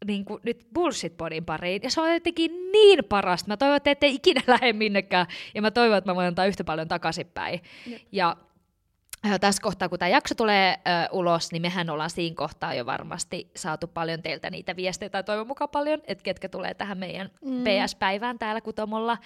niin kuin nyt bullshit-podin pariin, ja se on jotenkin niin parasta. Mä toivon, että ette ikinä [laughs] lähde minnekään, ja mä toivon, että mä voin antaa yhtä paljon takaisinpäin. Jep. Ja äh, tässä kohtaa, kun tämä jakso tulee äh, ulos, niin mehän ollaan siinä kohtaa jo varmasti saatu paljon teiltä niitä viestejä, tai toivon mukaan paljon, että ketkä tulee tähän meidän mm. PS-päivään täällä Kutomolla.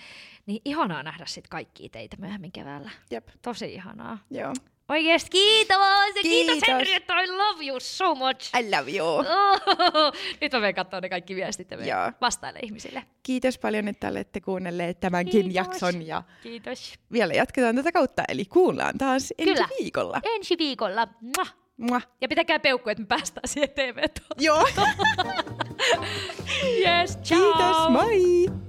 Niin ihanaa nähdä sitten kaikkia teitä myöhemmin keväällä. Jep. Tosi ihanaa. Joo. Oikeesti kiitos! Ja kiitos, kiitos Henri, että I love you so much! I love you! Oh, nyt mä menen katsoa ne kaikki viestit ja vastaille ihmisille. Kiitos paljon, että olette kuunnelleet tämänkin kiitos. jakson. Ja kiitos. Vielä jatketaan tätä kautta, eli kuullaan taas ensi Kyllä. viikolla. ensi viikolla. Mwah. Mwah. Ja pitäkää peukku, että me päästään siihen tv Joo. [laughs] yes, ciao! Kiitos, moi!